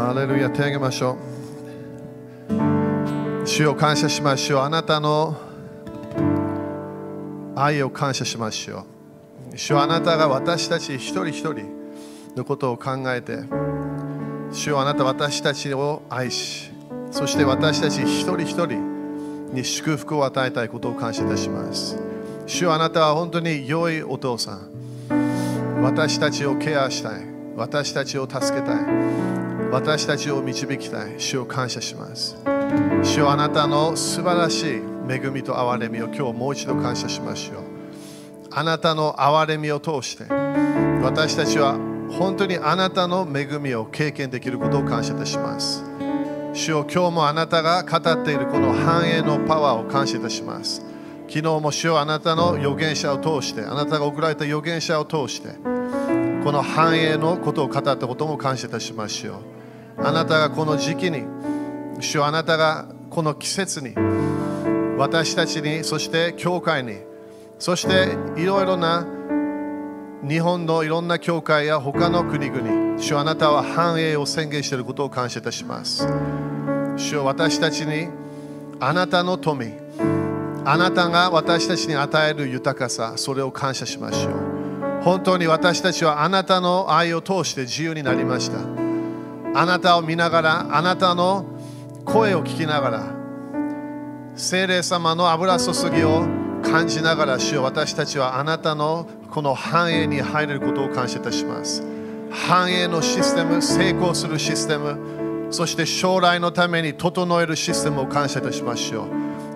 ハレルヤ手上げましょう。主を感謝しましょう。あなたの愛を感謝しましょう。主はあなたが私たち一人一人のことを考えて、主はあなた私たちを愛し、そして私たち一人一人に祝福を与えたいことを感謝いたします。主はあなたは本当に良いお父さん。私たちをケアしたい。私たちを助けたい。私たちを導きたい。主を感謝します。主はあなたの素晴らしい恵みと憐れみを今日もう一度感謝しましょう。あなたの憐れみを通して私たちは本当にあなたの恵みを経験できることを感謝いたします。主を今日もあなたが語っているこの繁栄のパワーを感謝いたします。昨日も主をあなたの預言者を通して、あなたが送られた預言者を通して、この繁栄のことを語ったことも感謝いたしましょう。あなたがこの時期に、主はあなたがこの季節に、私たちに、そして教会に、そしていろいろな日本のいろんな教会や他の国々、主はあなたは繁栄を宣言していることを感謝いたします。主は私たちにあなたの富、あなたが私たちに与える豊かさ、それを感謝しましょう。本当に私たちはあなたの愛を通して自由になりました。あなたを見ながら、あなたの声を聞きながら、聖霊様の油注ぎを感じながら、主よ私たちはあなたのこの繁栄に入れることを感謝いたします。繁栄のシステム、成功するシステム、そして将来のために整えるシステムを感謝いたしましょう。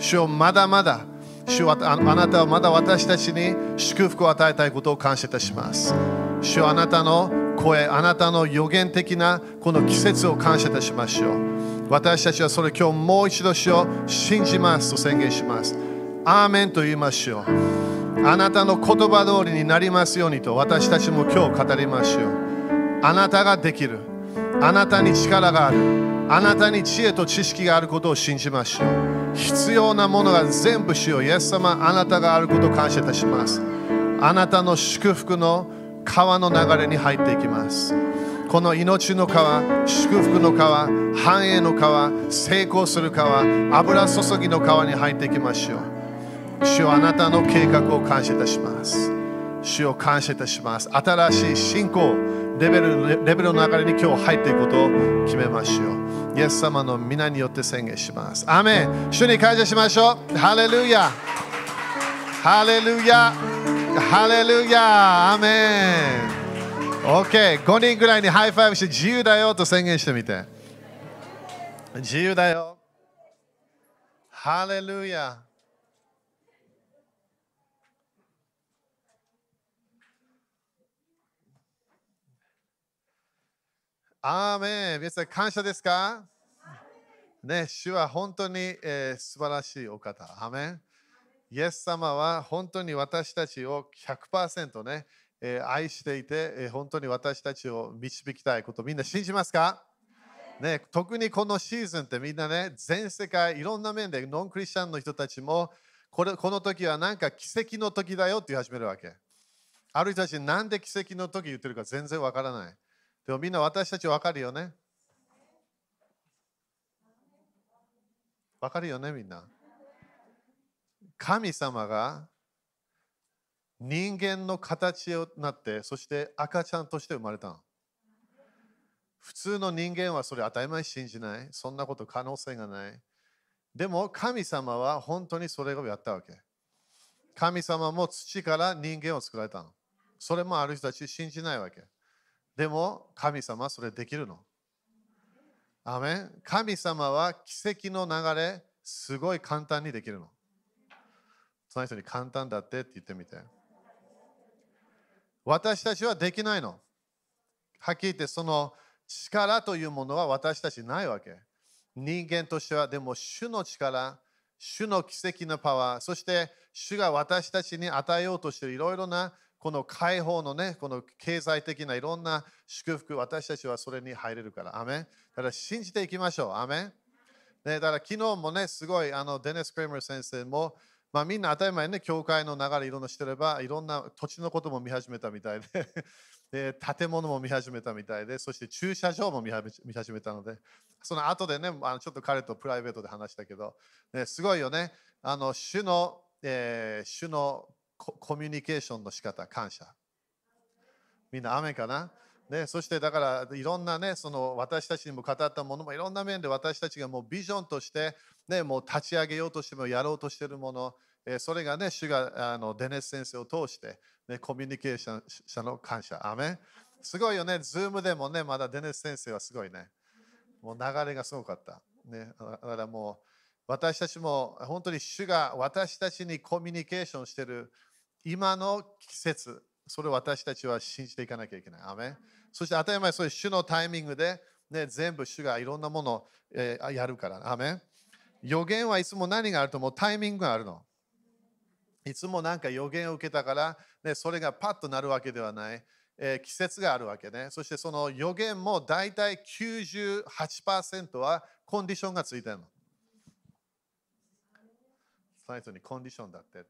主よまだまだ主はああなたはまだ私たちに祝福を与えたいことを感謝いたします。主はあなたの声、あなたの予言的なこの季節を感謝いたしましょう。私たちはそれ今日もう一度主を信じますと宣言します。アーメンと言いましょう。あなたの言葉通りになりますようにと私たちも今日語りましょう。あなたができる。あなたに力がある。あなたに知恵と知識があることを信じましょう。必要なものが全部しよう。イエス様、あなたがあることを感謝いたします。あなたの祝福の川の流れに入っていきます。この命の川、祝福の川、繁栄の川、成功する川、油注ぎの川に入っていきましょう。主はあなたの計画を感謝いたします。主を感謝いたします。新しい信仰、レベルレベルの流れに今日入っていくことを決めましょう。イエス様の御名によって宣言します。アメン主に感謝しましょう。ハレルヤハレルヤハレルヤアメン OK、5人ぐらいに high five して自由だよと宣言してみて。自由だよ。ハレルヤアーメン皆さん感謝ですかね、主は本当に、えー素晴らしいお方。アメンイエス様は本当に私たちを100%ね、え愛していて、え本当に私たちを導きたいこと、みんな信じますか？ね、特にこのシーズンってみんなね、全世界いろんな面でノンクリスチャンの人たちもこれこの時はなんか奇跡の時だよって言い始めるわけ。ある人たちなんで奇跡の時言ってるか全然わからない。でもみんな私たちわかるよね？わかるよね、みんな？神様が人間の形をなって、そして赤ちゃんとして生まれたの。普通の人間はそれ当たり前信じない。そんなこと可能性がない。でも神様は本当にそれをやったわけ。神様も土から人間を作られたの。それもある人たち信じないわけ。でも神様はそれできるの。アーメン神様は奇跡の流れ、すごい簡単にできるの。その人に簡単だってって言ってみて。私たちはできないの。はっきり言ってその力というものは私たちないわけ。人間としてはでも主の力、主の奇跡のパワー、そして主が私たちに与えようとしているいろいろなこの解放のね、この経済的ないろんな祝福、私たちはそれに入れるから。アメだから信じていきましょう。アメね、だから昨日もね、すごいあのデネス・クレイマー先生も、まあ、みんな当たり前ね、教会の流れいろんなしてれば、いろんな土地のことも見始めたみたいで、で建物も見始めたみたいで、そして駐車場も見始めたので、その後でね、あのちょっと彼とプライベートで話したけど、ね、すごいよね。あの主の、えー、主のコミュニケーションの仕方、感謝。みんな雨かな？ね、そしてだからいろんなね、その私たちにも語ったものもいろんな面で私たちがもうビジョンとして、ね、もう立ち上げようとしてもやろうとしているもの、それがね、主があのデネス先生を通して、ね、コミュニケーション者の感謝。アメすごいよね、ズームでもね、まだデネス先生はすごいね。もう流れがすごかった。ね、だからもう私たちも本当に主が私たちにコミュニケーションしている今の季節、それを私たちは信じていかなきゃいけない。アーメンそして当たり前、そういう主のタイミングで、ね、全部主がいろんなものを、えー、やるから。アーメン預言はいつも何があるともうタイミングがあるの。いつもなんか予言を受けたから、ね、それがパッとなるわけではない。えー、季節があるわけね。そしてその予言も大体98%はコンディションがついてるの。最初にコンディションだって。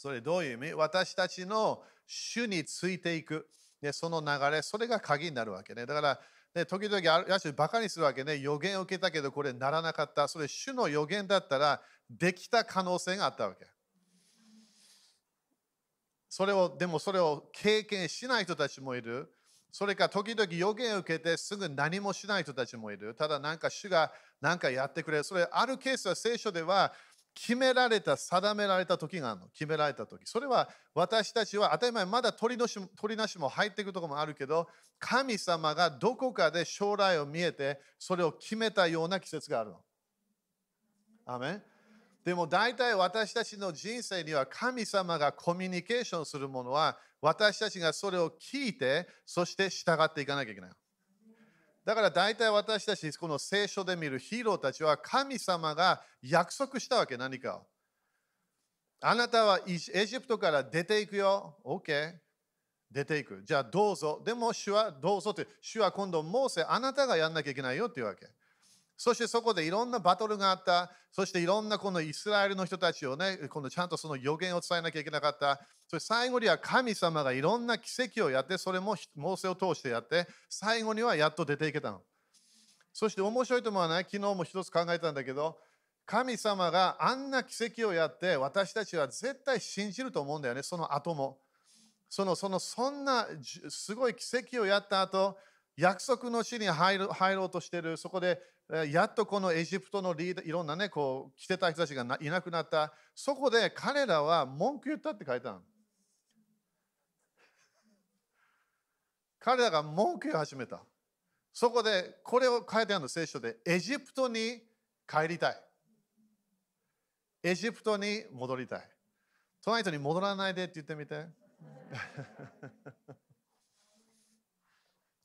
それどういう意味？私たちの主についていく。でその流れ、それが鍵になるわけね。だから、ね、時々やしバカにするわけね。予言を受けたけどこれならなかった。それ主の予言だったらできた可能性があったわけ。それを、でもそれを経験しない人たちもいる。それか時々予言を受けてすぐ何もしない人たちもいる。ただなんか主が何かやってくれる。それあるケースは聖書では決められた、定められた時があるの。決められた時。それは私たちは当たり前まだ鳥のし鳥なしも入っていくところもあるけど、神様がどこかで将来を見えてそれを決めたような季節があるの。アメでも大体私たちの人生には神様がコミュニケーションするものは私たちがそれを聞いてそして従っていかなきゃいけない。だから大体私たちこの聖書で見るヒーローたちは神様が約束したわけ何かを。あなたはエジプトから出ていくよ。OK。出ていく。じゃあどうぞ。でも主はどうぞって、主は今度モーセあなたがやんなきゃいけないよっていうわけ。そしてそこでいろんなバトルがあった。そしていろんなこのイスラエルの人たちをね、今度ちゃんとその予言を伝えなきゃいけなかった。そして最後には神様がいろんな奇跡をやって、それもモーセを通してやって、最後にはやっと出ていけたの。そして面白いと思わない昨日も一つ考えたんだけど、神様があんな奇跡をやって、私たちは絶対信じると思うんだよね、その後も。そのそのそんなすごい奇跡をやった後、約束の地に入ろうとしてる、そこでやっとこのエジプトのリーダー、いろんなね、こう、来てた人たちがいなくなった。そこで彼らは文句言ったって書いてある。彼らが文句言い始めた。そこで、これを書いてあるの、聖書で、エジプトに帰りたい。エジプトに戻りたい。その人に戻らないでって言ってみて。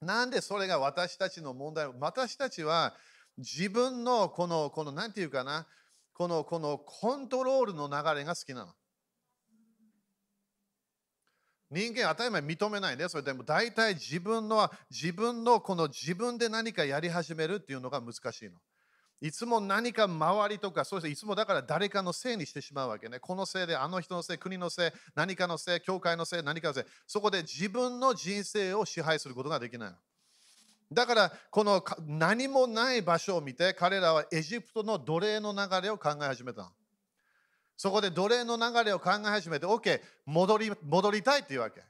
なんでそれが私たちの問題？私たちは自分のこの、この、なんていうかな、この、このコントロールの流れが好きなの。人間当たり前認めないね。それでも大体自分の、自分のこの自分で何かやり始めるっていうのが難しいの。いつも何か周りとか、そうしていつもだから誰かのせいにしてしまうわけね。このせいで、あの人のせい、国のせい、何かのせい、教会のせい、何かのせい。そこで自分の人生を支配することができない。だからこの何もない場所を見て彼らはエジプトの奴隷の流れを考え始めた。そこで奴隷の流れを考え始めて OK 戻り戻りたいっていうわけ。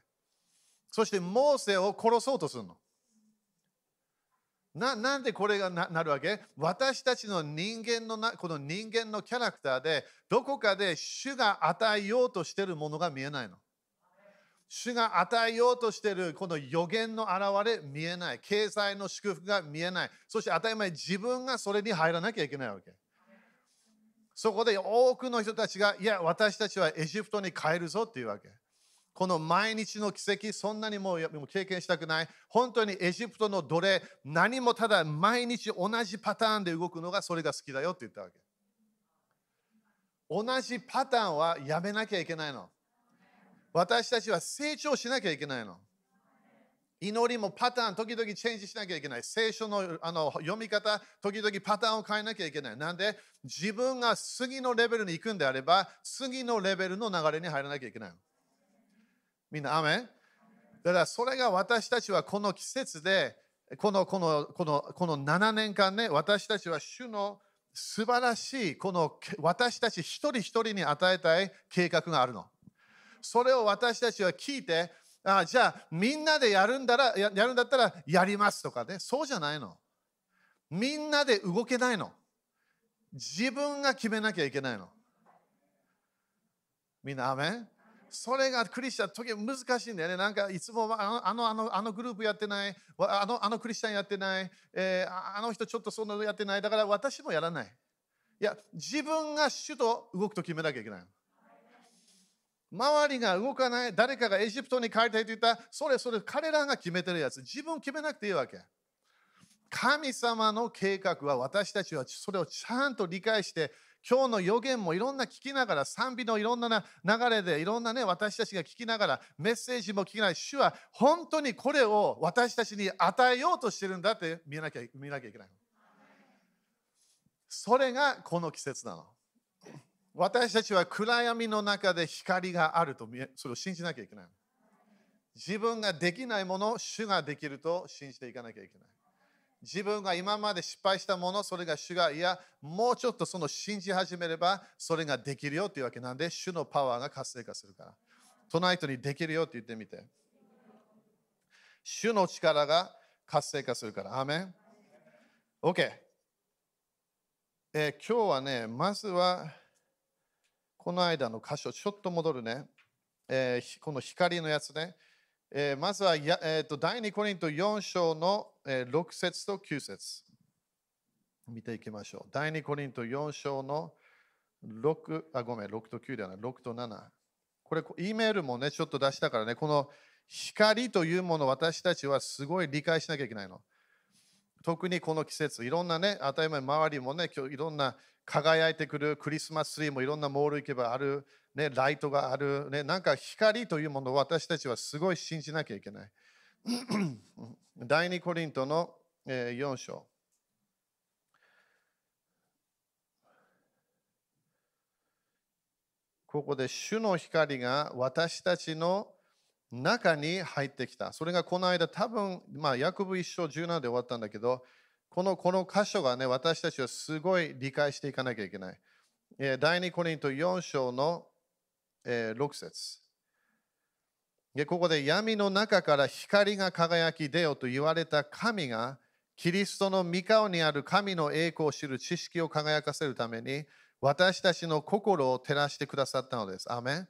そしてモーセを殺そうとするの。ななんでこれがなるわけ？私たちの人間のなこの人間のキャラクターでどこかで主が与えようとしてるものが見えないの。主が与えようとしているこの予言の現れ見えない。経済の祝福が見えない。そして当たり前自分がそれに入らなきゃいけないわけ。そこで多くの人たちが、いや、私たちはエジプトに帰るぞっていうわけ。この毎日の奇跡、そんなにもう経験したくない。本当にエジプトの奴隷、何もただ毎日同じパターンで動くのがそれが好きだよって言ったわけ。同じパターンはやめなきゃいけないの。私たちは成長しなきゃいけないの。祈りもパターン、時々チェンジしなきゃいけない。聖書のあの読み方、時々パターンを変えなきゃいけない。なんで、自分が次のレベルに行くんであれば、次のレベルの流れに入らなきゃいけない。みんな、アメだからそれが私たちはこの季節で、このこのこのこの7年間ね、私たちは主の素晴らしい、この私たち一人一人に与えたい計画があるの。それを私たちは聞いて、あじゃあみんなでやるんだらやるんだったらやりますとかね、そうじゃないの。みんなで動けないの。自分が決めなきゃいけないの。みんな、アメン？それがクリスチャン、時難しいんだよね。なんかいつもあのあのあのあのグループやってない、あのあのクリスチャンやってない、えー、あの人ちょっとそんなのやってない。だから私もやらない。いや、自分が主と動くと決めなきゃいけない。周りが動かない、誰かがエジプトに帰りたいと言った、それそれ彼らが決めてるやつ。自分決めなくていいわけ。神様の計画は私たちはそれをちゃんと理解して今日の予言もいろんな聞きながら賛美のいろんな流れでいろんなね私たちが聞きながらメッセージも聞きながら主は本当にこれを私たちに与えようとしてるんだって見なきゃ見なきゃいけないそれがこの季節なの私たちは暗闇の中で光があるとそれを信じなきゃいけない自分ができないもの主ができると信じていかなきゃいけない自分が今まで失敗したもの、それが主が、いや、もうちょっとその信じ始めれば、それができるよっていうわけなんで、主のパワーが活性化するから。隣人にできるよって言ってみて。主の力が活性化するから。アメン ?OK、えー、今日はね、まずは、この間の箇所、ちょっと戻るね。えー、この光のやつね。えー、まずはや、えーと、第2コリント4章の、えー、6節と9節見ていきましょう。第2コリント4章の6、あ、ごめん、6と9ではない、6と7。これ、E メールもね、ちょっと出したからね、この光というもの私たちはすごい理解しなきゃいけないの。特にこの季節、いろんなね、当たり前、周りもね、今日いろんな輝いてくるクリスマスツリーもいろんなモール行けばある、ね、ライトがある、ね、なんか光というものを私たちはすごい信じなきゃいけない。第2コリントの4章。ここで主の光が私たちの中に入ってきた。それがこの間多分、まあ、ヤコブ1章17で終わったんだけど、このこの箇所がね、私たちはすごい理解していかなきゃいけないえ。第2コリント4章のえ6節でここで闇の中から光が輝き出よと言われた神がキリストの御顔にある神の栄光を知る知識を輝かせるために私たちの心を照らしてくださったのです。アメン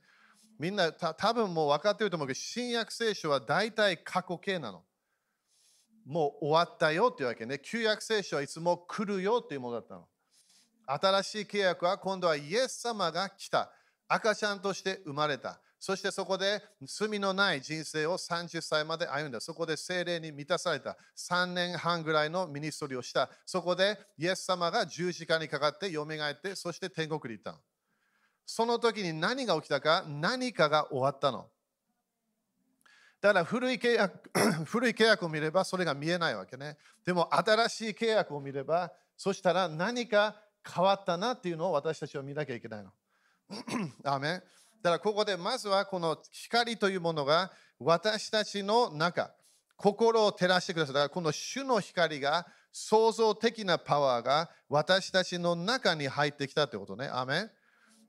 みんなた多分もう分かってると思うけど新約聖書は大体過去形なの。もう終わったよっていうわけね。旧約聖書はいつも来るよっていうものだったの。新しい契約は今度はイエス様が来た。赤ちゃんとして生まれた。そしてそこで罪のない人生を30歳まで歩んだ。そこで精霊に満たされた。3年半ぐらいのミニストリーをした。そこでイエス様が十字架にかかって蘇って、そして天国に行ったの。その時に何が起きたか、何かが終わったの。だから古い契約 古い契約を見ればそれが見えないわけね。でも新しい契約を見れば、そしたら何か変わったなっていうのを私たちは見なきゃいけないの。アメだからここでまずはこの光というものが私たちの中、心を照らしてください。だからこの主の光が創造的なパワーが私たちの中に入ってきたということね。アメい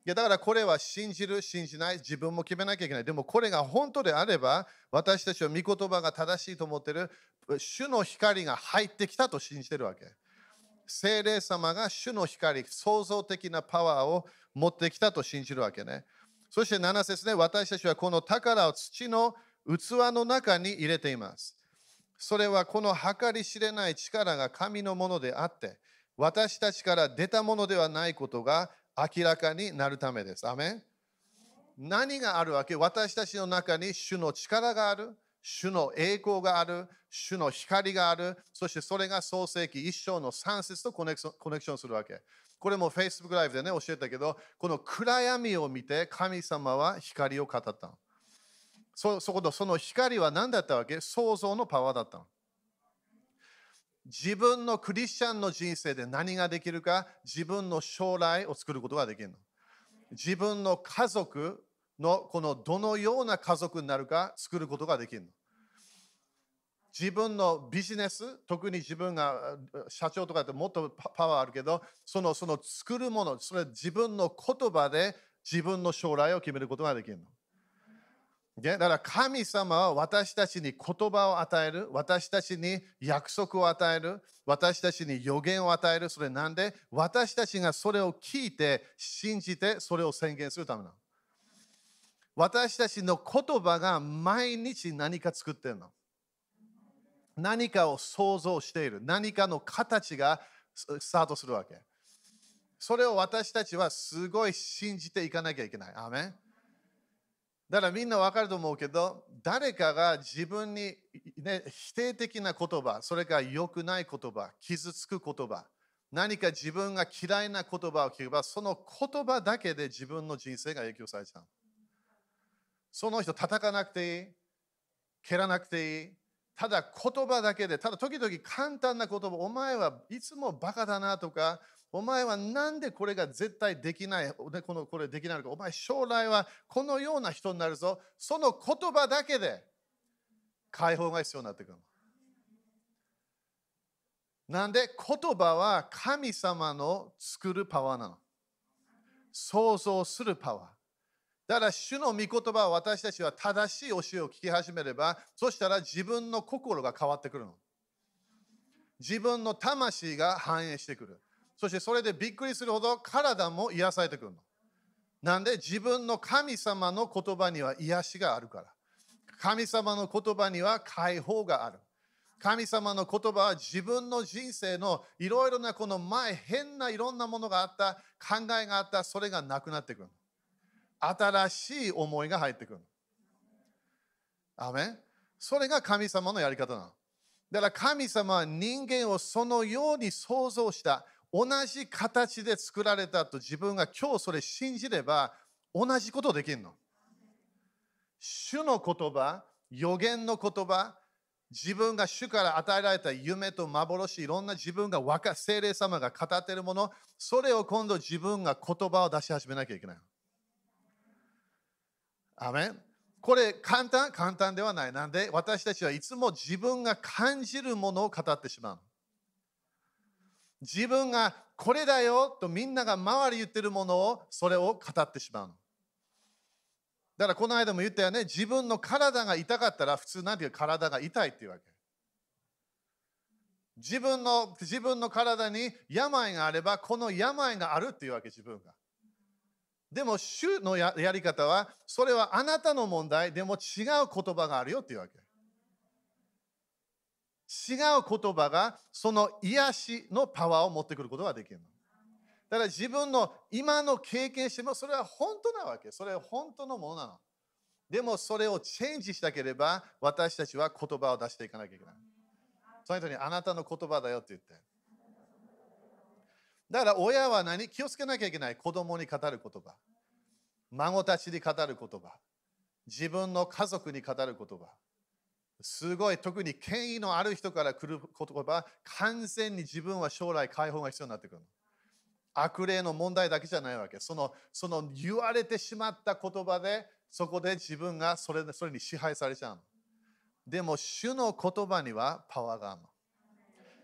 やだからこれは信じる、信じない、自分も決めなきゃいけない。でもこれが本当であれば、私たちは御言葉が正しいと思ってる、主の光が入ってきたと信じてるわけ。精霊様が主の光、創造的なパワーを持ってきたと信じるわけね。そして7節ね、私たちはこの宝を土の器の中に入れています。それはこの計り知れない力が神のものであって、私たちから出たものではないことが明らかになるためです。アメ何があるわけ？私たちの中に主の力がある。主の栄光がある、主の光がある、そしてそれが創世記一章の3節とコネクションするわけ。これも Facebook ライブでね、教えたけど、この暗闇を見て神様は光を語ったの。そそことその光は何だったわけ？創造のパワーだったの。自分のクリスチャンの人生で何ができるか、自分の将来を作ることができるの。自分の家族のこのどのような家族になるか作ることができるの。自分のビジネス、特に自分が社長とかってもっとパワーあるけど、そのその作るもの、それ自分の言葉で自分の将来を決めることができるの。だから神様は私たちに言葉を与える、私たちに約束を与える、私たちに予言を与える。それなんで？私たちがそれを聞いて、信じて、それを宣言するためなの。私たちの言葉が毎日何か作ってるの。何かを想像している。何かの形がスタートするわけ。それを私たちはすごい信じていかなきゃいけない。アメンだからみんなわかると思うけど、誰かが自分に、ね、否定的な言葉、それから良くない言葉、傷つく言葉、何か自分が嫌いな言葉を聞けば、その言葉だけで自分の人生が影響されちゃう。その人叩かなくていい、蹴らなくていい、ただ言葉だけで、ただ時々簡単な言葉、お前はいつもバカだなとか、お前はなんでこれが絶対できない、このこれできないのか、お前将来はこのような人になるぞ。その言葉だけで解放が必要になってくる。なんで言葉は神様の作るパワーなの？想像するパワー。だから主の御言葉を私たちは正しい教えを聞き始めれば、そしたら自分の心が変わってくるの。自分の魂が反映してくる。そしてそれでびっくりするほど体も癒されてくるの。なんで自分の神様の言葉には癒しがあるから。神様の言葉には解放がある。神様の言葉は自分の人生のいろいろなこの前変ないろんなものがあった考えがあったそれがなくなってくる。新しい思いが入ってくる。アメンそれが神様のやり方なの。だから神様は人間をそのように創造した同じ形で作られたと自分が今日それ信じれば同じことできるの。主の言葉、予言の言葉、自分が主から与えられた夢と幻、いろんな自分が若精霊様が語っているもの、それを今度自分が言葉を出し始めなきゃいけない。アメンこれ簡単？簡単ではない。なんで私たちはいつも自分が感じるものを語ってしまう。自分がこれだよとみんなが周り言ってるものをそれを語ってしまうの。だからこの間も言ったよね、自分の体が痛かったら普通なんていう体が痛いっていうわけ。自分の自分の体に病があればこの病があるっていうわけ自分が。でも主のやり方はそれはあなたの問題でも違う言葉があるよっていうわけ。違う言葉がその癒しのパワーを持ってくることができるの。だから自分の今の経験してもそれは本当なわけ。それは本当のものなの。でもそれをチェンジしたければ私たちは言葉を出していかなきゃいけない。その人にあなたの言葉だよって言って。だから親は何？気をつけなきゃいけない子供に語る言葉。孫たちに語る言葉。自分の家族に語る言葉。すごい、特に権威のある人から来る言葉、完全に自分は将来解放が必要になってくる。悪霊の問題だけじゃないわけ。そのその言われてしまった言葉で、そこで自分がそれそれに支配されちゃうの。でも、主の言葉にはパワーがあるの。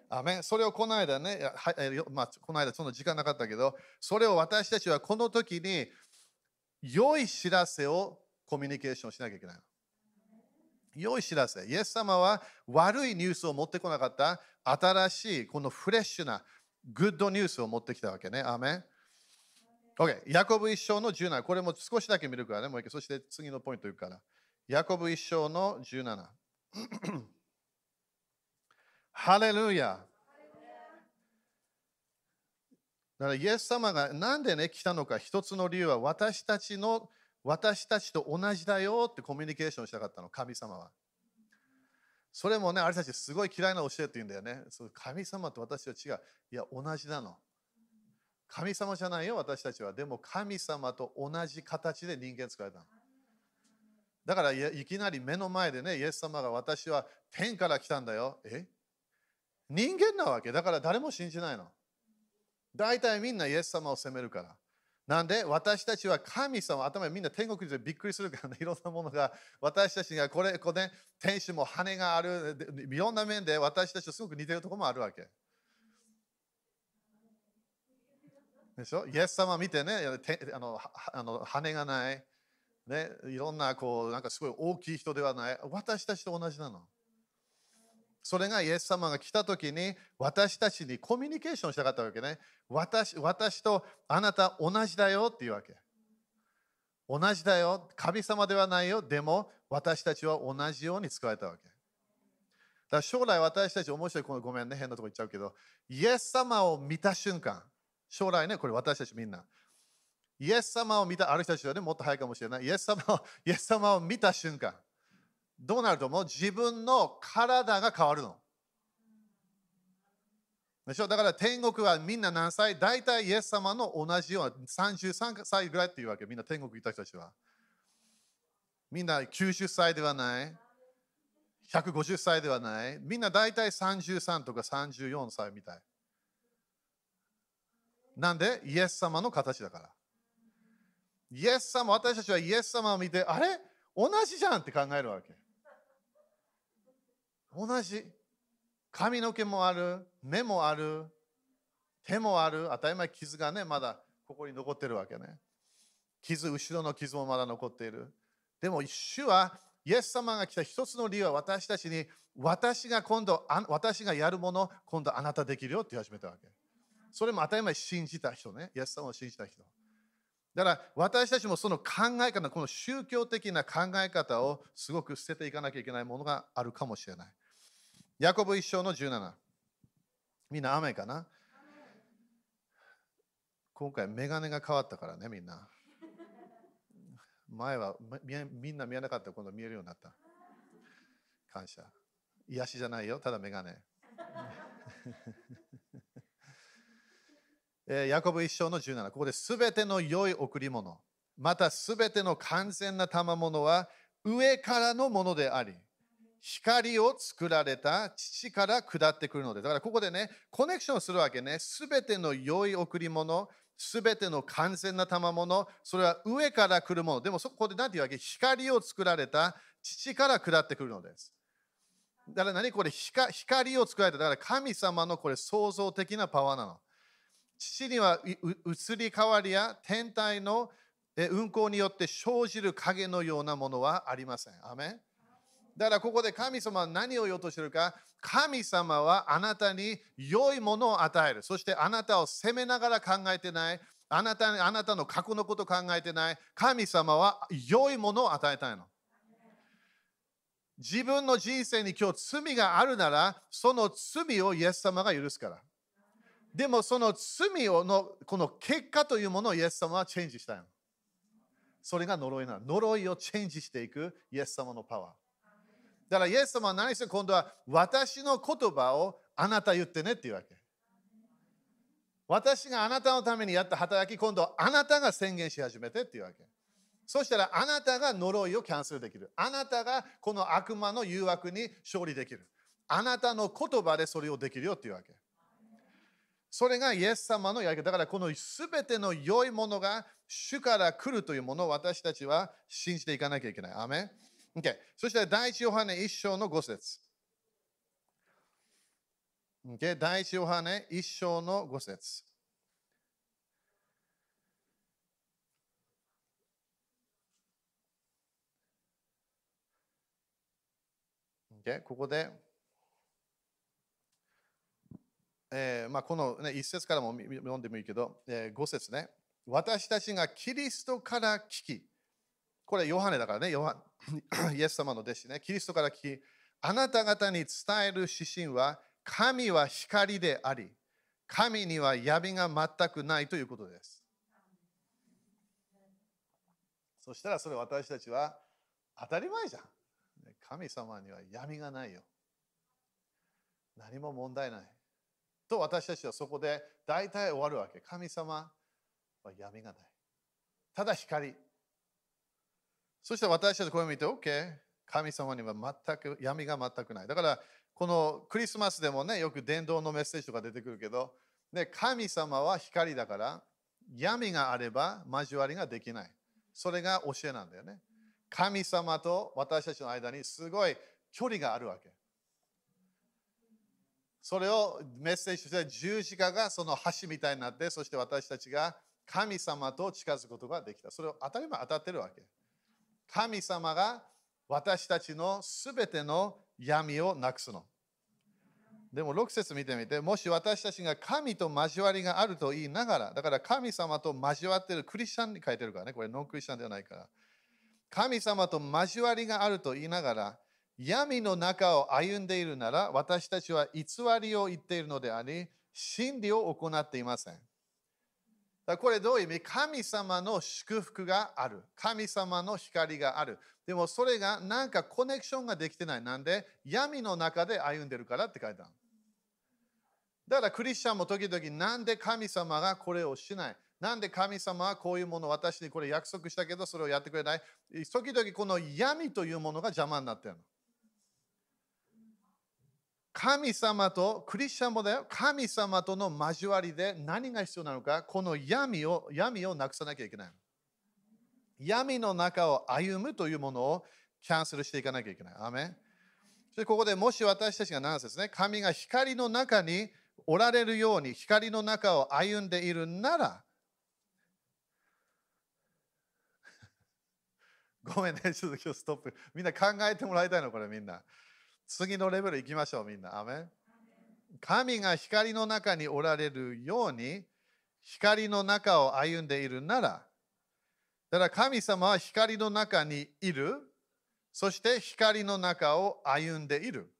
アメそれをこの間ね、はいまあ、この間その時間なかったけど、それを私たちはこの時に良い知らせをコミュニケーションしなきゃいけないの。良い知らせ。イエス様は悪いニュースを持ってこなかった。新しい、このフレッシュなグッドニュースを持ってきたわけね。アメン OK。ヤコブ一章の17。これも少しだけ見るからね。もう一回。そして次のポイント言うから。ヤコブ一章の17。ハレルヤ。だからイエス様がなんでね来たのか一つの理由は私たちの私たちと同じだよってコミュニケーションしたかったの、神様は。それもね、あれたちすごい嫌いな教えって言うんだよね。そう神様と私は違う。いや、同じなの。神様じゃないよ、私たちは。でも神様と同じ形で人間作られたの。だからいきなり目の前でね、イエス様が私は天から来たんだよ。え？人間なわけ？だから誰も信じないの。大体みんなイエス様を責めるから。なんで私たちは神様、頭みんな天国でびっくりするからね、いろんなものが私たちがこれ、これ、ね、天使も羽がある、いろんな面で私たちとすごく似てるところもあるわけ。でしょ？イエス様見てね、あのあの羽がない、ね、いろんなこうなんかすごい大きい人ではない、私たちと同じなの。それがイエス様が来た時に私たちにコミュニケーションしたかったわけね。私私とあなた同じだよっていうわけ。同じだよ。神様ではないよ。でも私たちは同じように使われたわけ。だから将来私たち面白い、ごめんね、変なとこ行っちゃうけど、イエス様を見た瞬間、将来ね、これ私たちみんな。イエス様を見た、ある人たちはね、もっと早いかもしれない。イエス様をイエス様を見た瞬間、どうなると思う？自分の体が変わるの。でしょ？だから天国はみんな何歳？大体イエス様の同じような33歳ぐらいっていうわけ。みんな天国行った人たちは。みんな90歳ではない。150歳ではない。みんな大体33とか34歳みたい。なんで？イエス様の形だから。イエス様、私たちはイエス様を見て、あれ？同じじゃんって考えるわけ。同じ。髪の毛もある、目もある、手もある、当たり前傷がね、まだここに残ってるわけね。傷、後ろの傷もまだ残っている。でも、主は、イエス様が来た一つの理由は私たちに、私が今度、私がやるもの、今度あなたできるよって言い始めたわけ。それも当たり前信じた人ね。イエス様を信じた人。だから私たちもその考え方、この宗教的な考え方をすごく捨てていかなきゃいけないものがあるかもしれない。ヤコブ一章の17。みんな雨かな？今回メガネが変わったからね、みんな。前はみんな見えなかった今度見えるようになった。感謝。癒しじゃないよ、ただメガネ。えヤコブ一章の17。ここで全ての良い贈り物、また全ての完全な賜物は上からのものであり、光を作られた父から下ってくるのです。だからここでね、コネクションするわけね。すべての良い贈り物、すべての完全な賜物、それは上から来るもの。でもそこで何て言うわけ？光を作られた父から下ってくるのです。だから何これ？光を作られた。だから神様のこれ創造的なパワーなの。父には移り変わりや天体の運行によって生じる影のようなものはありません。アメンだからここで神様は何を言おうとしているか？神様はあなたに良いものを与える。そしてあなたを責めながら考えてない。あなたあなたの過去のこと考えてない。神様は良いものを与えたいの。自分の人生に今日罪があるなら、その罪をイエス様が許すから。でもその罪をのこの結果というものをイエス様はチェンジしたいの。それが呪いなの。呪いをチェンジしていくイエス様のパワー。だからイエス様は何して今度は私の言葉をあなた言ってねっていうわけ。私があなたのためにやった働き、今度はあなたが宣言し始めてっていうわけ。そしたらあなたが呪いをキャンセルできる。あなたがこの悪魔の誘惑に勝利できる。あなたの言葉でそれをできるよっていうわけ。それがイエス様のやり方。だからこの全ての良いものが主から来るというものを私たちは信じていかなきゃいけない。アメ Okay. そして第一ヨハネ一章の五節。Okay. 第一ヨハネ一章の五節。Okay. ここで、えーまあ、この、ね、一節からも読んでもいいけど、えー、5節ね。私たちがキリストから聞き、これヨハネだからね、ヨハ イエス様の弟子ね、キリストから聞き、あなた方に伝える指針は、神は光であり、神には闇が全くないということです。そしたらそれ私たちは当たり前じゃん。神様には闇がないよ。何も問題ない。と私たちはそこで大体終わるわけ。神様は闇がない。ただ光。そして私たちこれを見て、OK、神様には全く闇が全くない。だから、このクリスマスでもね、よく伝道のメッセージとか出てくるけど、ね、神様は光だから、闇があれば交わりができない。それが教えなんだよね。神様と私たちの間にすごい距離があるわけ。それをメッセージとして十字架がその橋みたいになって、そして私たちが神様と近づくことができた。それを当たり前当たってるわけ。神様が私たちのすべての闇をなくすの。でも6節見てみて、もし私たちが神と交わりがあると言いながら、だから神様と交わってるクリスチャンに書いてるからね、これノンクリスチャンではないから。神様と交わりがあると言いながら、闇の中を歩んでいるなら、私たちは偽りを言っているのであり、真理を行っていません。だこれどういう意味？神様の祝福がある。神様の光がある。でもそれがなんかコネクションができてない。なんで闇の中で歩んでるからって書いてある。だからクリスチャンも時々なんで神様がこれをしないなんで神様はこういうもの私にこれ約束したけどそれをやってくれない時々この闇というものが邪魔になってるの。神様と、クリスチャンもだよ、神様との交わりで何が必要なのか、この闇を闇をなくさなきゃいけない。闇の中を歩むというものをキャンセルしていかなきゃいけない。アメそしてここでもし私たちが何ですね、神が光の中におられるように光の中を歩んでいるなら、ごめんね、ちょっと今日ストップ。みんな考えてもらいたいの、これみんな。次のレベル行きましょう、みんな。アメ神が光の中におられるように、光の中を歩んでいるなら、だから神様は光の中にいる、そして光の中を歩んでいる。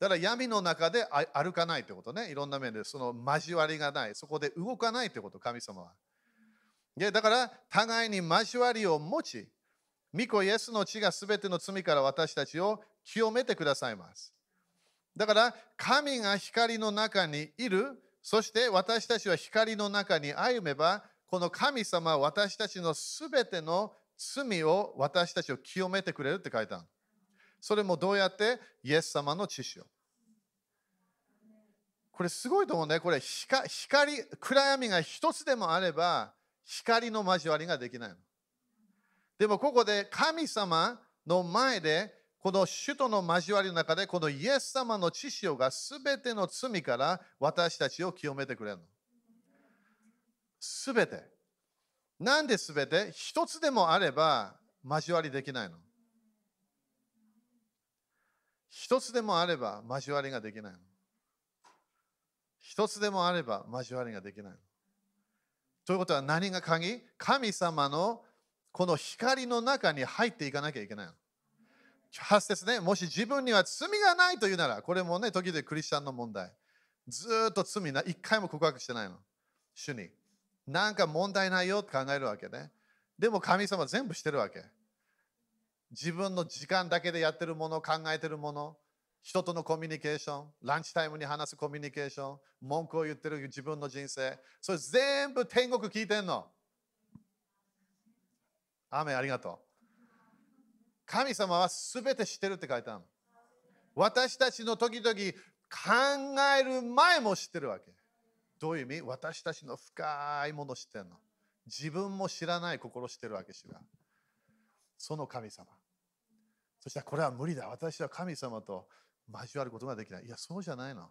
だから闇の中で歩かないってことね。いろんな面でその交わりがない。そこで動かないってこと、神様は。でだから互いに交わりを持ち、御子イエスの血がすべての罪から私たちを清めてくださいます。だから神が光の中にいる、そして私たちは光の中に歩めば、この神様は私たちのすべての罪を私たちを清めてくれるって書いてある。それもどうやって？イエス様の知識を。これすごいと思うね。これ光、暗闇が一つでもあれば光の交わりができないの。でもここで神様の前でこの首都の交わりの中で、このイエス様の知識がすべての罪から私たちを清めてくれるの。すべて。なんですべて？一つでもあれば交わりできないの。一つでもあれば交わりができないの。一つでもあれば交わりができないの。ということは何が鍵？神様のこの光の中に入っていかなきゃいけないの。8節ね、もし自分には罪がないというなら、これもね、時々クリスチャンの問題。ずっと罪な、一回も告白してないの。主に。なんか問題ないよって考えるわけね。でも神様全部してるわけ。自分の時間だけでやってるもの、考えてるもの、人とのコミュニケーション、ランチタイムに話すコミュニケーション、文句を言ってる自分の人生、それ全部天国聞いてんの。雨ありがとう。神様は全て知ってるって書いてあるの私たちの時々考える前も知ってるわけ。どういう意味？私たちの深いもの知ってるの。自分も知らない心知ってるわけ、主が。その神様。そしたらこれは無理だ。私は神様と交わることができない。いや、そうじゃないの。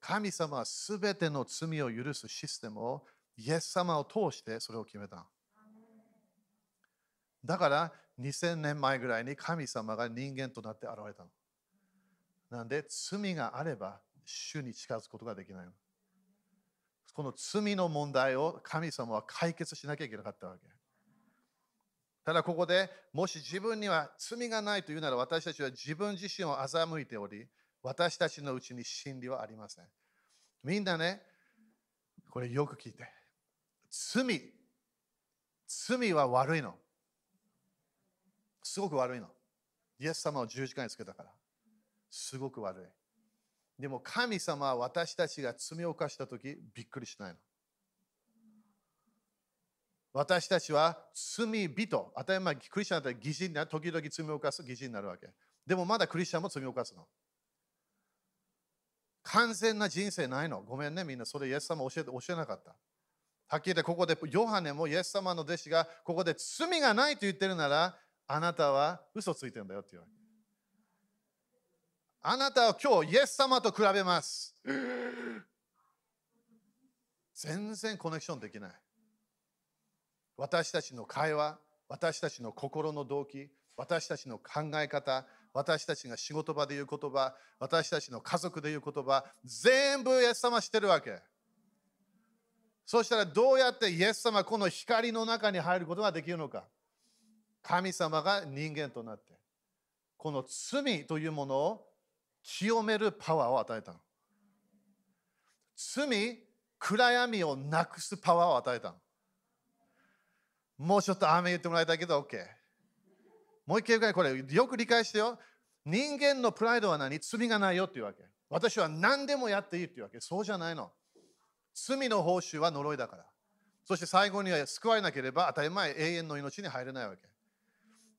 神様は全ての罪を許すシステムをイエス様を通してそれを決めた。だから2000年前ぐらいに神様が人間となって現れたの。なんで罪があれば主に近づくことができないの。この罪の問題を神様は解決しなきゃいけなかったわけ。ただここでもし自分には罪がないというなら私たちは自分自身を欺いており私たちのうちに真理はありません。みんなね、これよく聞いて。罪、罪は悪いの。すごく悪いの。イエス様を十字架につけたから。すごく悪い。でも神様は私たちが罪を犯したときびっくりしないの。私たちは罪人、当たり前、クリスチャンだったら疑似にな、時々罪を犯す疑似になるわけ。でもまだクリスチャンも罪を犯すの。完全な人生ないの。ごめんね、みんな。それイエス様教えて教えなかった。はっきり言ってここでヨハネもイエス様の弟子がここで罪がないと言ってるならあなたは嘘ついてるんだよって言うわけ。あなたは今日イエス様と比べます。全然コネクションできない。私たちの会話、私たちの心の動機、私たちの考え方、私たちが仕事場で言う言葉、私たちの家族で言う言葉、全部イエス様してるわけ。そしたらどうやってイエス様この光の中に入ることができるのか神様が人間となってこの罪というものを清めるパワーを与えたの。罪暗闇をなくすパワーを与えたの。もうちょっと雨言ってもらいたいけど OK もう一回ぐらいこれよく理解してよ。人間のプライドは何？罪がないよっていうわけ。私は何でもやっていいっていうわけ。そうじゃないの。罪の報酬は呪いだから。そして最後には救われなければ当たり前永遠の命に入れないわけ。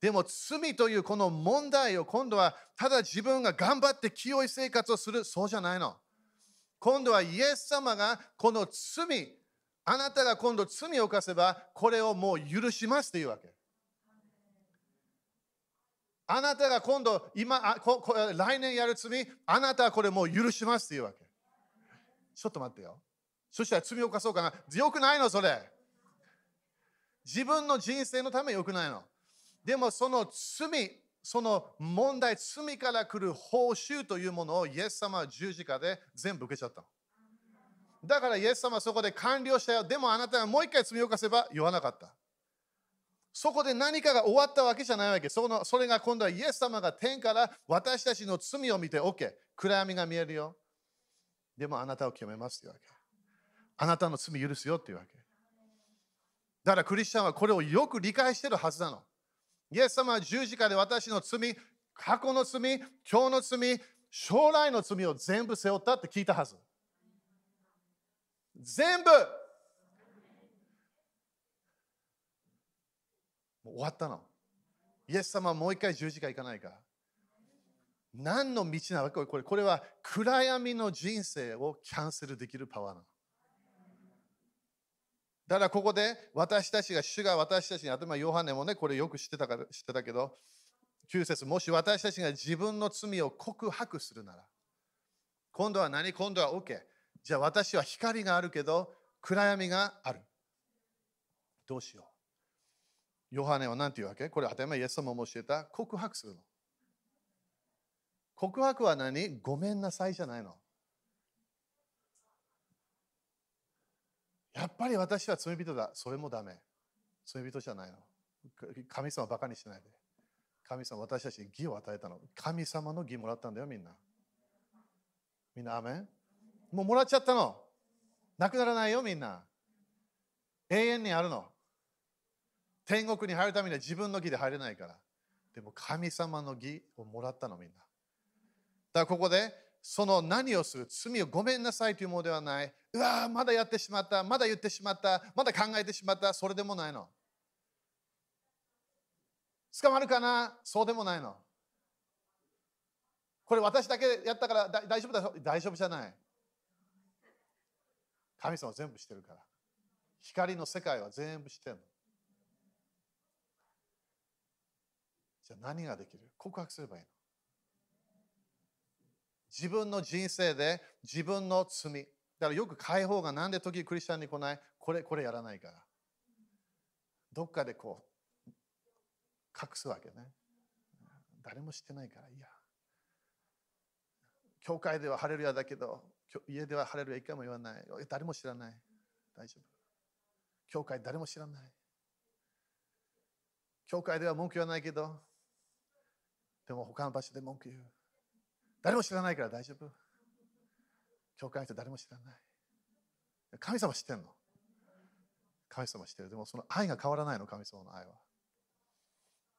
でも罪というこの問題を今度はただ自分が頑張って清い生活をするそうじゃないの。今度はイエス様がこの罪、あなたが今度罪を犯せばこれをもう許しますというわけ。あなたが今度今ここ来年やる罪、あなたはこれもう許しますというわけ。ちょっと待ってよ。そしたら罪を犯そうかな。よくないの、それ。自分の人生のためよくないの。でもその罪、その問題、罪から来る報酬というものをイエス様は十字架で全部受けちゃったの。だからイエス様はそこで完了したよ。でもあなたがもう一回罪を犯せば言わなかった。そこで何かが終わったわけじゃないわけ。そのそれが今度はイエス様が天から私たちの罪を見て OK。暗闇が見えるよ。でもあなたを決めますというわけ。あなたの罪許すよっていうわけ。だからクリスチャンはこれをよく理解してるはずなの。イエス様は十字架で私の罪、過去の罪、今日の罪、将来の罪を全部背負ったって聞いたはず。全部もう終わったの。イエス様はもう一回十字架行かないか。何の道なのかこれこれは暗闇の人生をキャンセルできるパワーなの。ただここで私たちが主が私たちに頭ヨハネもねこれよく知ってたから知ってたけど9節もし私たちが自分の罪を告白するなら今度は何？今度は OK じゃあ私は光があるけど暗闇がある。どうしよう。ヨハネは何て言うわけ？これ当たり前イエス様も教えた。告白するの。告白は何？ごめんなさいじゃないの。やっぱり私は罪人だ。それもダメ。罪人じゃないの。神様をバカにしないで。神様私たちに義を与えたの。神様の義もらったんだよ、みんな。みんな、アメン？もうもらっちゃったの。なくならないよ、みんな。永遠にあるの。天国に入るためには自分の義で入れないから。でも神様の義をもらったの、みんな。だからここで、その何をする？罪をごめんなさいというものではない。うわまだやってしまった、まだ言ってしまった、まだ考えてしまった、それでもないの。捕まるかな？そうでもないの。これ私だけやったから大丈夫だ大丈夫じゃない。神様全部知ってるから。光の世界は全部知ってるの。じゃあ何ができる？告白すればいいの。自分の人生で自分の罪、だからよく解放がなんで時クリスチャンに来ない？これ、これやらないから。どっかでこう、隠すわけね。誰も知ってないから、いや。教会ではハレルヤだけど、家ではハレルヤ一回も言わない。誰も知らない。大丈夫。教会誰も知らない。教会では文句言わないけど、でも他の場所で文句言う。誰も知らないから大丈夫。教会の人誰も知らない。神様知ってんの？神様知ってる。でもその愛が変わらないの、神様の愛は。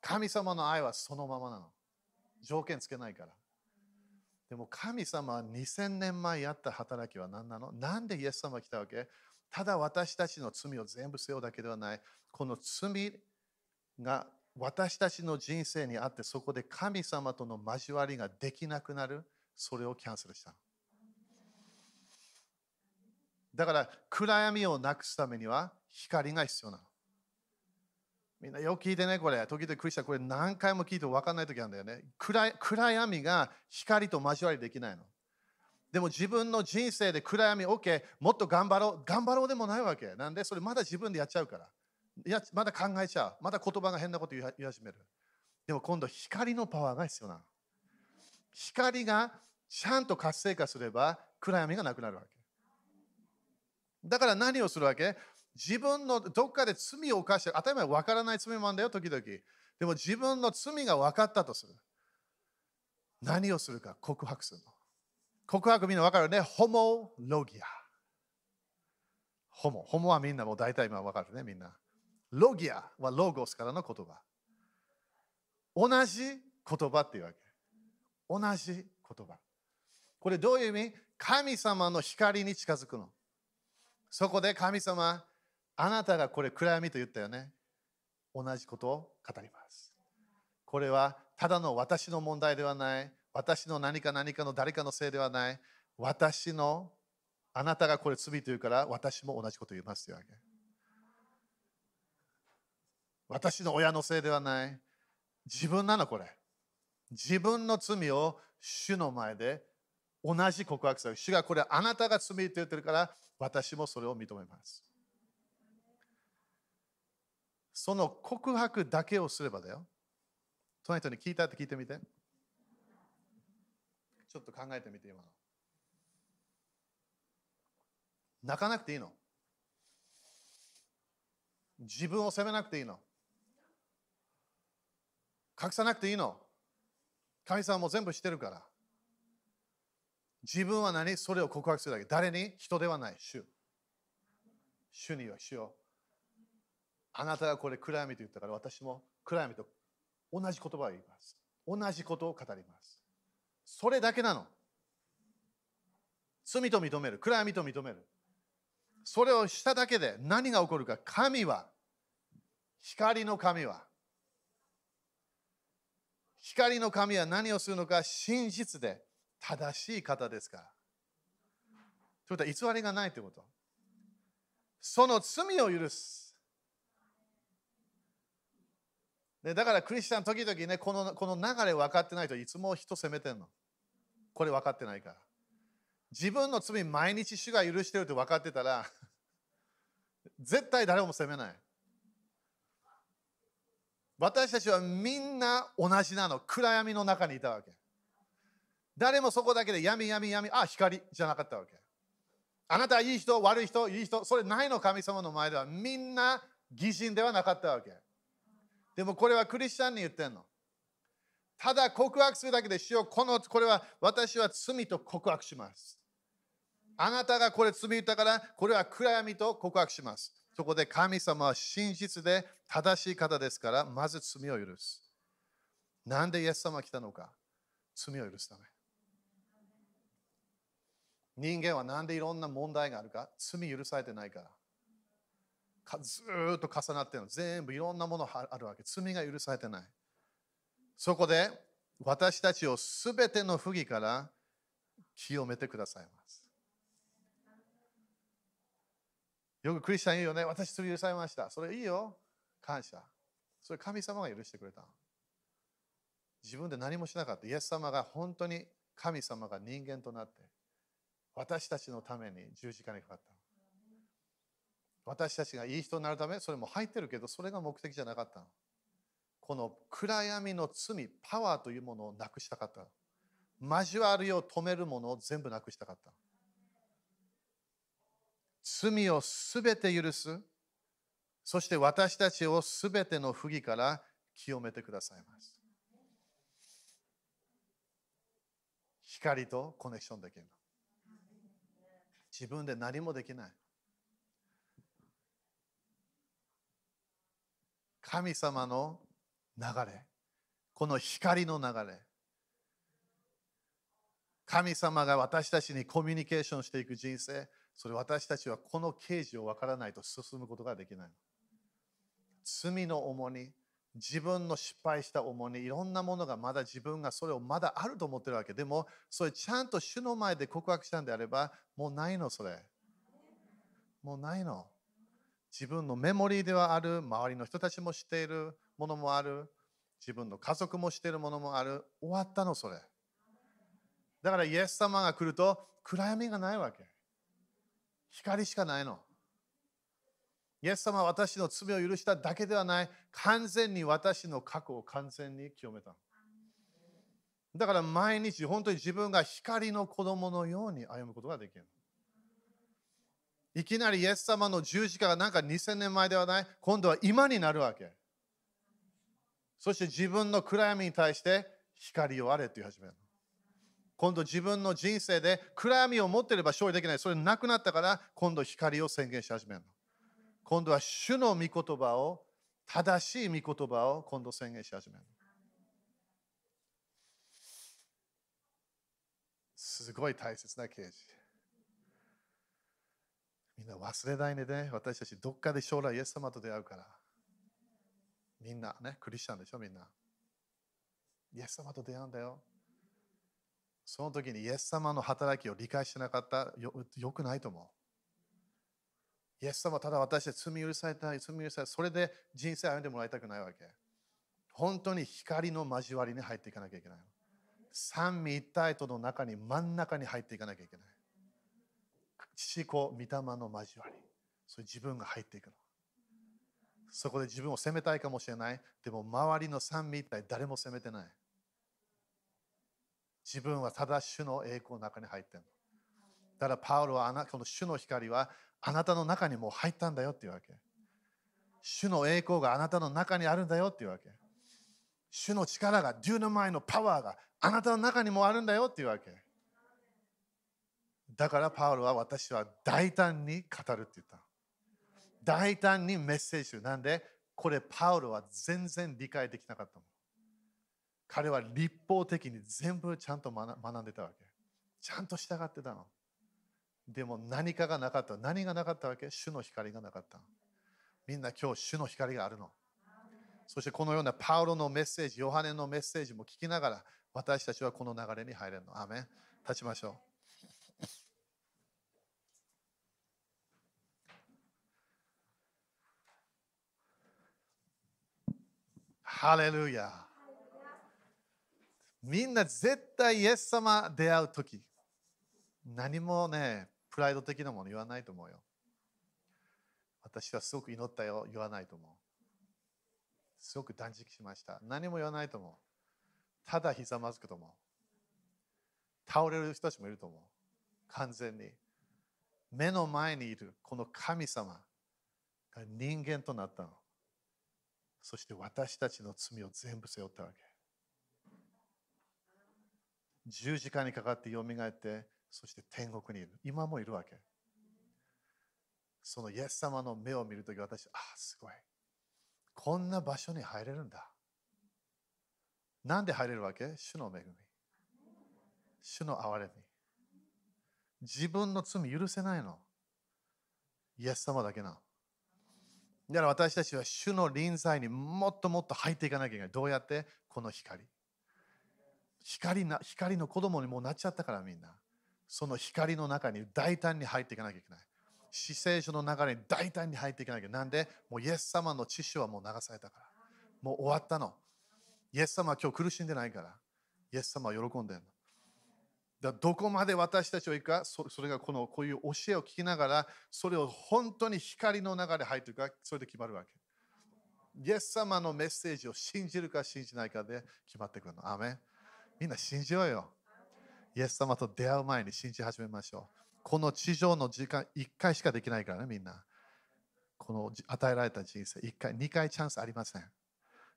神様の愛はそのままなの。条件つけないから。でも神様は2000年前やった働きは何なの？なんでイエス様が来たわけ？ただ私たちの罪を全部背負うだけではない。この罪が私たちの人生にあってそこで神様との交わりができなくなるそれをキャンセルしただから暗闇をなくすためには光が必要なの。みんなよく聞いてね、これ。時々クリスチャン、これ何回も聞いて分かんない時あるんだよね。暗暗闇が光と交わりできないの。でも自分の人生で暗闇、OK、もっと頑張ろう。頑張ろうでもないわけ。なんで？それまだ自分でやっちゃうから。いやまだ考えちゃう。まだ言葉が変なこと言い始める。でも今度光のパワーが必要なの。光がちゃんと活性化すれば暗闇がなくなるわけ。だから何をするわけ？自分のどっかで罪を犯して当たり前分からない罪もあるんだよ、時々。でも自分の罪が分かったとする。何をするか？告白するの。告白みんな分かるね？ホモロギア。ホモ。ホモはみんなもう大体今分かるね、みんな。ロギアはロゴスからの言葉。同じ言葉っていうわけ。同じ言葉。これどういう意味？神様の光に近づくの。そこで神様、あなたがこれ暗闇と言ったよね。同じことを語ります。これはただの私の問題ではない。私の何か何かの誰かのせいではない。私のあなたがこれ罪というから私も同じこと言いますというわけ。私の親のせいではない。自分なのこれ。自分の罪を主の前で同じ告白する。主がこれあなたが罪と言ってるから私もそれを認めます。その告白だけをすればだよ。隣人に聞いたって聞いてみて。ちょっと考えてみて今の。泣かなくていいの。自分を責めなくていいの。隠さなくていいの。神様も全部知ってるから。自分は何？それを告白するだけ。誰に？人ではない。主。主には主よ。あなたがこれ暗闇と言ったから私も暗闇と同じ言葉を言います。同じことを語ります。それだけなの。罪と認める。暗闇と認める。それをしただけで何が起こるか。神は、光の神は、光の神は何をするのか真実で正しい方ですから。ということは偽りがないということ。その罪を許す。でだからクリスチャン時々ねこのこの流れ分かってないといつも人責めてんの。これ分かってないから。自分の罪毎日主が許してるって分かってたら絶対誰も責めない。私たちはみんな同じなの。暗闇の中にいたわけ。誰もそこだけで闇闇闇、あ、光じゃなかったわけ。あなたはいい人、悪い人、いい人、それないの神様の前ではみんな偽人ではなかったわけ。でもこれはクリスチャンに言ってんの。ただ告白するだけでしよう。このこれは私は罪と告白します。あなたがこれ罪言ったから、これは暗闇と告白します。そこで神様は真実で正しい方ですから、まず罪を許す。なんでイエス様が来たのか罪を許すため。人間はなんでいろんな問題があるか罪許されてないから。かずっと重なってるの。全部いろんなものあるわけ。罪が許されてない。そこで私たちをすべての不義から清めてくださいます。よくクリスチャン言うよね。私それ許されました。それいいよ。感謝。それ神様が許してくれた。自分で何もしなかった。イエス様が本当に神様が人間となって私たちのために十字架にかかった。私たちがいい人になるため、それも入ってるけど、それが目的じゃなかったこの暗闇の罪、パワーというものをなくしたかった。交わりを止めるものを全部なくしたかった。罪をすべて許す。そして私たちをすべての不義から清めてくださいます。光とコネクションできる自分で何もできない。神様の流れ、この光の流れ、神様が私たちにコミュニケーションしていく人生、それ私たちはこの刑事を分からないと進むことができない。罪の重荷、自分の失敗した重荷、いろんなものがまだ自分がそれをまだあると思ってるわけ。でも、それちゃんと主の前で告白したんであれば、もうないの、それ。もうないの。自分のメモリーではある、周りの人たちも知っているものもある、自分の家族も知っているものもある。終わったの、それ。だからイエス様が来ると暗闇がないわけ。光しかないの。イエス様は私の罪を許しただけではない、完全に私の過去を完全に清めた。だから毎日本当に自分が光の子供のように歩むことができる。いきなりイエス様の十字架がなんか2000年前ではない、今度は今になるわけ。そして自分の暗闇に対して光をあれと言い始める。今度自分の人生で暗闇を持っていれば勝利できない。それなくなったから今度光を宣言し始めるの。今度は主の御言葉を、正しい御言葉を今度宣言し始める。すごい大切な啓示。みんな忘れないでね、私たちどっかで将来イエス様と出会うから。みんなね、クリスチャンでしょ、みんな。イエス様と出会うんだよ。その時にイエス様の働きを理解してなかったよよくないと思う。イエス様はただ私は罪許されたい、罪許されたい。それで人生歩んでもらいたくないわけ。本当に光の交わりに入っていかなきゃいけない。三位一体との中に真ん中に入っていかなきゃいけない。父子御霊の交わり。それ自分が入っていくの。そこで自分を責めたいかもしれない。でも周りの三位一体誰も責めてない。自分はただ主の栄光の中に入ってるの。だからパウロはあなこの主の光はあなたの中にもう入ったんだよっていうわけ。主の栄光があなたの中にあるんだよっていうわけ。主の力が、デューの前のパワーがあなたの中にもあるんだよっていうわけ。だからパウロは私は大胆に語るって言った。大胆にメッセージなんで、これパウロは全然理解できなかったの。彼は立法的に全部ちゃんと学んでたわけ。ちゃんと従ってたの。でも何かがなかった。何がなかったわけ？主の光がなかった。みんな今日主の光があるの。そしてこのようなパウロのメッセージ、ヨハネのメッセージも聞きながら私たちはこの流れに入れるの。アメン立ちましょう。ハレルヤみんな絶対イエス様出会うとき何もねプライド的なもの言わないと思うよ。私はすごく祈ったよ、言わないと思う。すごく断食しました。何も言わないと思う。ただひざまずくと思う。倒れる人たちもいると思う。完全に。目の前にいるこの神様が人間となったの。そして私たちの罪を全部背負ったわけ。十字架にかかってよみがえってそして天国にいる。今もいるわけ。そのイエス様の目を見るとき私、ああ、すごい。こんな場所に入れるんだ。なんで入れるわけ？主の恵み。主の憐れみ。自分の罪許せないの。イエス様だけな。だから私たちは主の臨在にもっともっと入っていかなきゃいけない。どうやって？この光。光な光の子供にもうなっちゃったからみんな。その光の中に大胆に入っていかなきゃいけない。死聖書の中に大胆に入っていかなきゃ。なんで、もうイエス様の知識はもう流されたから。もう終わったの。イエス様は今日苦しんでないから。イエス様は喜んでるの。だどこまで私たちを行くかそ、れがこのこういう教えを聞きながら、それを本当に光の中で入っていくか、それで決まるわけ。イエス様のメッセージを信じるか信じないかで決まってくるの。アメみんな信じようよ。イエス様と出会う前に信じ始めましょう。この地上の時間、1回しかできないからね、みんな。この与えられた人生、1回、2回チャンスありません。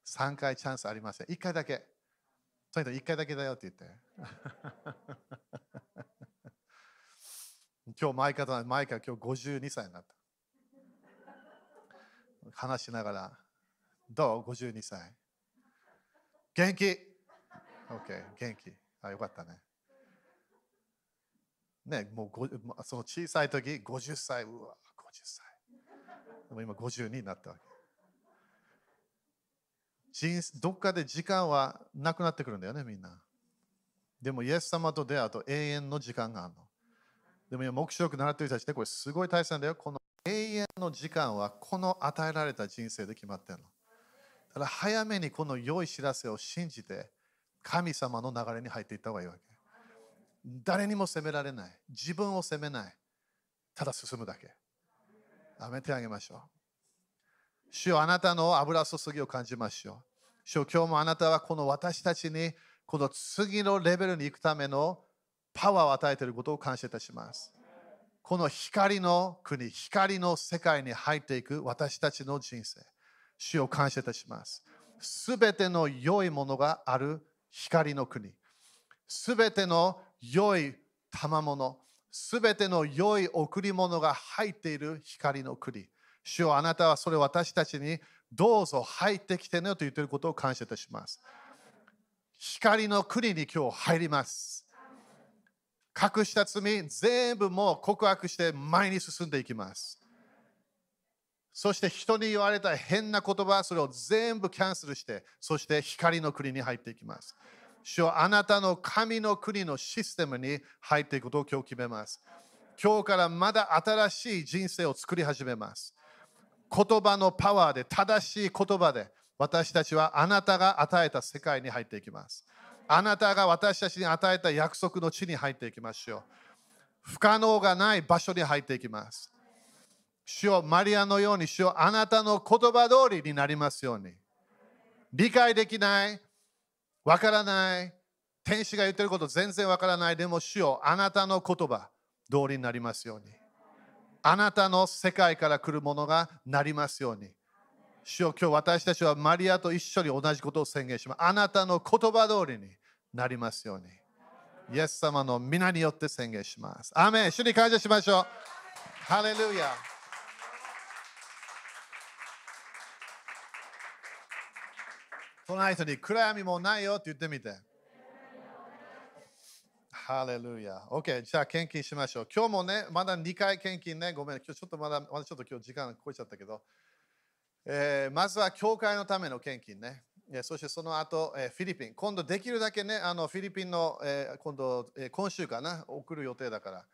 3回チャンスありません。1回だけ。とにかく1回だけだよって言って。今日、前から、前から今日52歳になった。話しながら、どう ?52 歳。元気？?OK、元気。あ、よかったね。ね、もうその小さい時50歳、うわ、50歳。でも今52になったわけ。人どっかで時間はなくなってくるんだよね、みんな。でも、イエス様と出会うと永遠の時間があるの。でも今、黙示録習ってる人たちで、これすごい大切なんだよ。この永遠の時間はこの与えられた人生で決まってるの。だから早めにこの良い知らせを信じて神様の流れに入っていった方がいいわけ。誰にも責められない。自分を責めない。ただ進むだけ。やめてあげましょう。主よあなたの油注ぎを感じましょう。主よ今日もあなたはこの私たちにこの次のレベルに行くためのパワーを与えていることを感謝いたします。この光の国、光の世界に入っていく私たちの人生。主を感謝いたします。すべての良いものがある光の国。すべての良い賜物。すべての良い贈り物が入っている光の国。主よあなたはそれを私たちにどうぞ入ってきてねと言っていることを感謝いたします。光の国に今日入ります。隠した罪全部もう告白して前に進んでいきます。そして人に言われた変な言葉、それを全部キャンセルして、そして光の国に入っていきます。主はあなたの神の国のシステムに入っていくことを今日決めます。今日からまだ新しい人生を作り始めます。言葉のパワーで、正しい言葉で、私たちはあなたが与えた世界に入っていきます。あなたが私たちに与えた約束の地に入っていきましょう。不可能がない場所に入っていきます。主よマリアのように主よあなたの言葉通りになりますように。理解できない、わからない、天使が言ってること全然わからない、でも主よあなたの言葉通りになりますように。あなたの世界から来るものがなりますように。主よ今日私たちはマリアと一緒に同じことを宣言します。あなたの言葉通りになりますように。イエス様の皆によって宣言します。アメン主に感謝しましょう。ハレルヤ隣人に暗闇もないよって言ってみて。ハレルヤ。OK、じゃあ献金しましょう。今日もね、まだ2回献金ね、ごめん、今日ちょっとまだ、まだちょっと今日時間超えちゃったけど、えー、まずは教会のための献金ね。そしてその後、えー、フィリピン。今度できるだけね、あのフィリピンの、えー、今度、えー、今週かな、送る予定だから。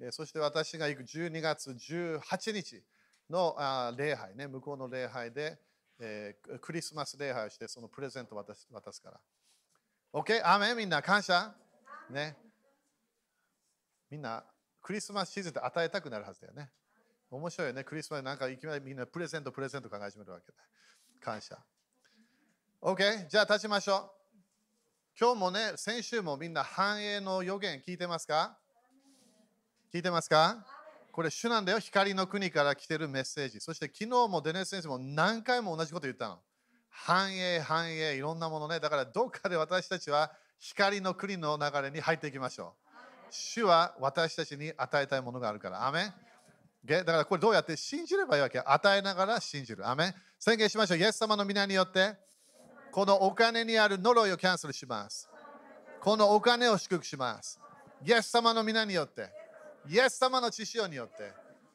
えー、そして私が行く12月18日のあ礼拝ね、向こうの礼拝で、えー、クリスマス礼拝をして、そのプレゼントを渡す渡すから。OK? アメみんな感謝？ね。みんなクリスマスシーズンって与えたくなるはずだよね。面白いよね。クリスマスなんかいきなりみんなプレゼント、プレゼント考え始めるわけだ。感謝。OK? じゃあ立ちましょう。今日もね、先週もみんな繁栄の予言聞いてますか？聞いてますか？これ主なんだよ。光の国から来てるメッセージ。そして昨日もデネス先生も何回も同じこと言ったの。繁栄、繁栄、いろんなものね。だからどっかで私たちは光の国の流れに入っていきましょう。主は私たちに与えたいものがあるから。アメンだからこれどうやって？信じればいいわけ与えながら信じる。アメ宣言しましょう。イエス様の皆によって、このお金にある呪いをキャンセルします。このお金を祝福します。イエス様の皆によって、イエス様の血潮によって、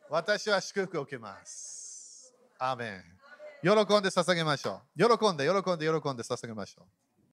私は祝福を受けます。アメン喜んで捧げましょう。喜んで、喜んで、喜んで捧げましょう。